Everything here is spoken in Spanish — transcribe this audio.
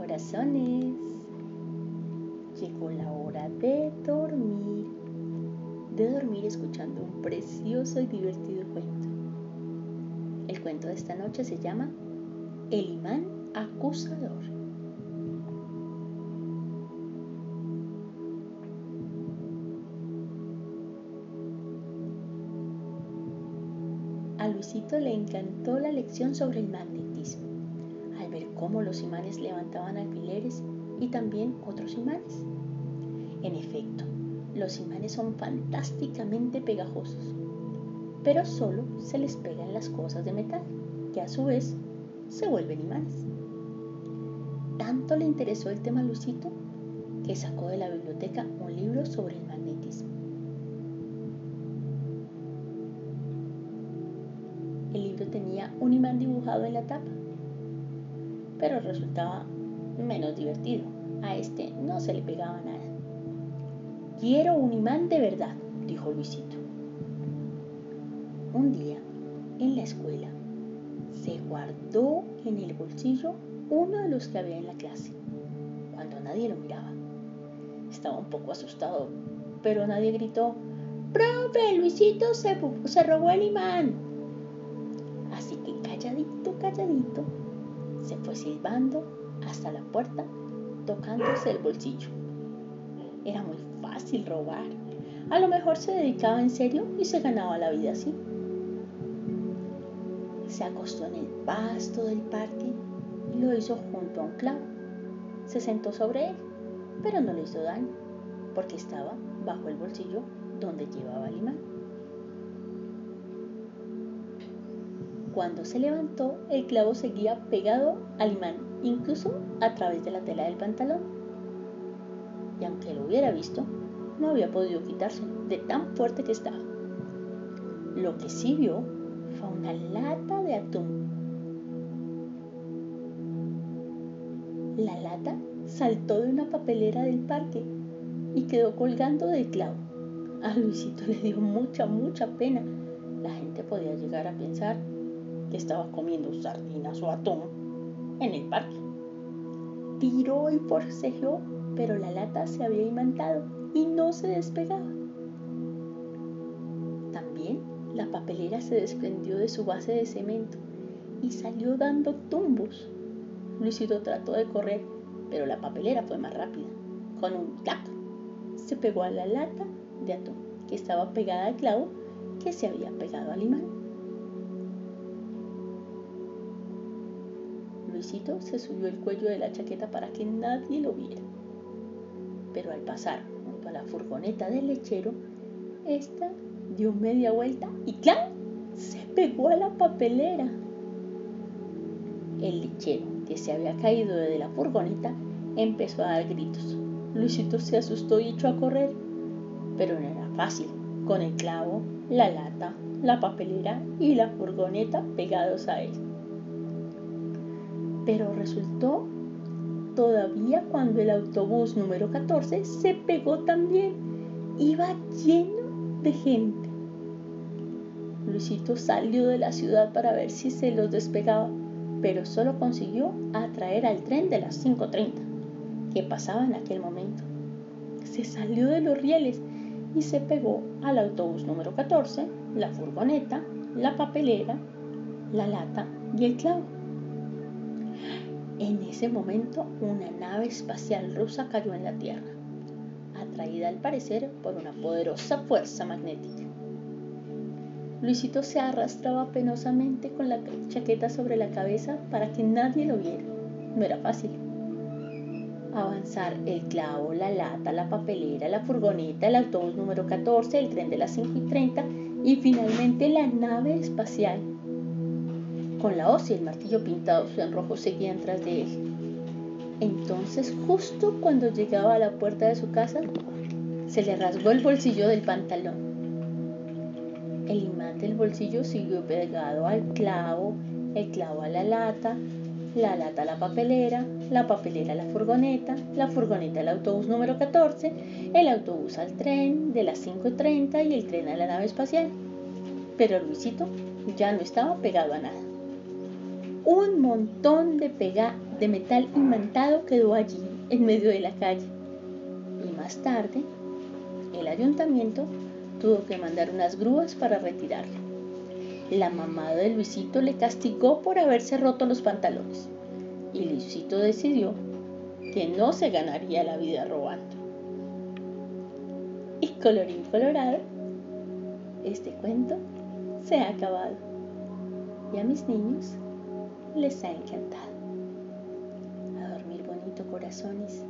corazones. Llegó la hora de dormir. De dormir escuchando un precioso y divertido cuento. El cuento de esta noche se llama El imán acusador. A Luisito le encantó la lección sobre el magnetismo ver cómo los imanes levantaban alfileres y también otros imanes. En efecto, los imanes son fantásticamente pegajosos, pero solo se les pegan las cosas de metal, que a su vez se vuelven imanes. Tanto le interesó el tema Lucito que sacó de la biblioteca un libro sobre el magnetismo. El libro tenía un imán dibujado en la tapa pero resultaba menos divertido. A este no se le pegaba nada. Quiero un imán de verdad, dijo Luisito. Un día, en la escuela, se guardó en el bolsillo uno de los que había en la clase, cuando nadie lo miraba. Estaba un poco asustado, pero nadie gritó, ¡Profe, Luisito se, se robó el imán! Así que calladito, calladito, se fue silbando hasta la puerta, tocándose el bolsillo. Era muy fácil robar. A lo mejor se dedicaba en serio y se ganaba la vida así. Se acostó en el pasto del parque y lo hizo junto a un clavo. Se sentó sobre él, pero no le hizo daño, porque estaba bajo el bolsillo donde llevaba el imán. Cuando se levantó, el clavo seguía pegado al imán, incluso a través de la tela del pantalón. Y aunque lo hubiera visto, no había podido quitarse de tan fuerte que estaba. Lo que sí vio fue una lata de atún. La lata saltó de una papelera del parque y quedó colgando del clavo. A Luisito le dio mucha, mucha pena. La gente podía llegar a pensar que estaba comiendo sardinas o atún en el parque. Tiró y forcejeó, pero la lata se había imantado y no se despegaba. También la papelera se desprendió de su base de cemento y salió dando tumbos. Luisito trató de correr, pero la papelera fue más rápida. Con un clac se pegó a la lata de atún que estaba pegada al clavo que se había pegado al imán. Luisito se subió el cuello de la chaqueta para que nadie lo viera. Pero al pasar junto a la furgoneta del lechero, esta dio media vuelta y ¡claro! se pegó a la papelera. El lechero, que se había caído de la furgoneta, empezó a dar gritos. Luisito se asustó y echó a correr, pero no era fácil, con el clavo, la lata, la papelera y la furgoneta pegados a él pero resultó todavía cuando el autobús número 14 se pegó también. Iba lleno de gente. Luisito salió de la ciudad para ver si se los despegaba, pero solo consiguió atraer al tren de las 5.30 que pasaba en aquel momento. Se salió de los rieles y se pegó al autobús número 14, la furgoneta, la papelera, la lata y el clavo. En ese momento, una nave espacial rusa cayó en la Tierra, atraída al parecer por una poderosa fuerza magnética. Luisito se arrastraba penosamente con la chaqueta sobre la cabeza para que nadie lo viera. No era fácil. Avanzar el clavo, la lata, la papelera, la furgoneta, el autobús número 14, el tren de las 5 y 30 y finalmente la nave espacial con la hoz y el martillo pintados en rojo seguían tras de él. Entonces, justo cuando llegaba a la puerta de su casa, se le rasgó el bolsillo del pantalón. El imán del bolsillo siguió pegado al clavo, el clavo a la lata, la lata a la papelera, la papelera a la furgoneta, la furgoneta al autobús número 14, el autobús al tren de las 5.30 y el tren a la nave espacial. Pero Luisito ya no estaba pegado a nada un montón de, de metal imantado quedó allí, en medio de la calle. Y más tarde, el ayuntamiento tuvo que mandar unas grúas para retirarlo. La mamá de Luisito le castigó por haberse roto los pantalones y Luisito decidió que no se ganaría la vida robando. Y colorín colorado, este cuento se ha acabado y a mis niños les ha encantado. A dormir bonito corazones.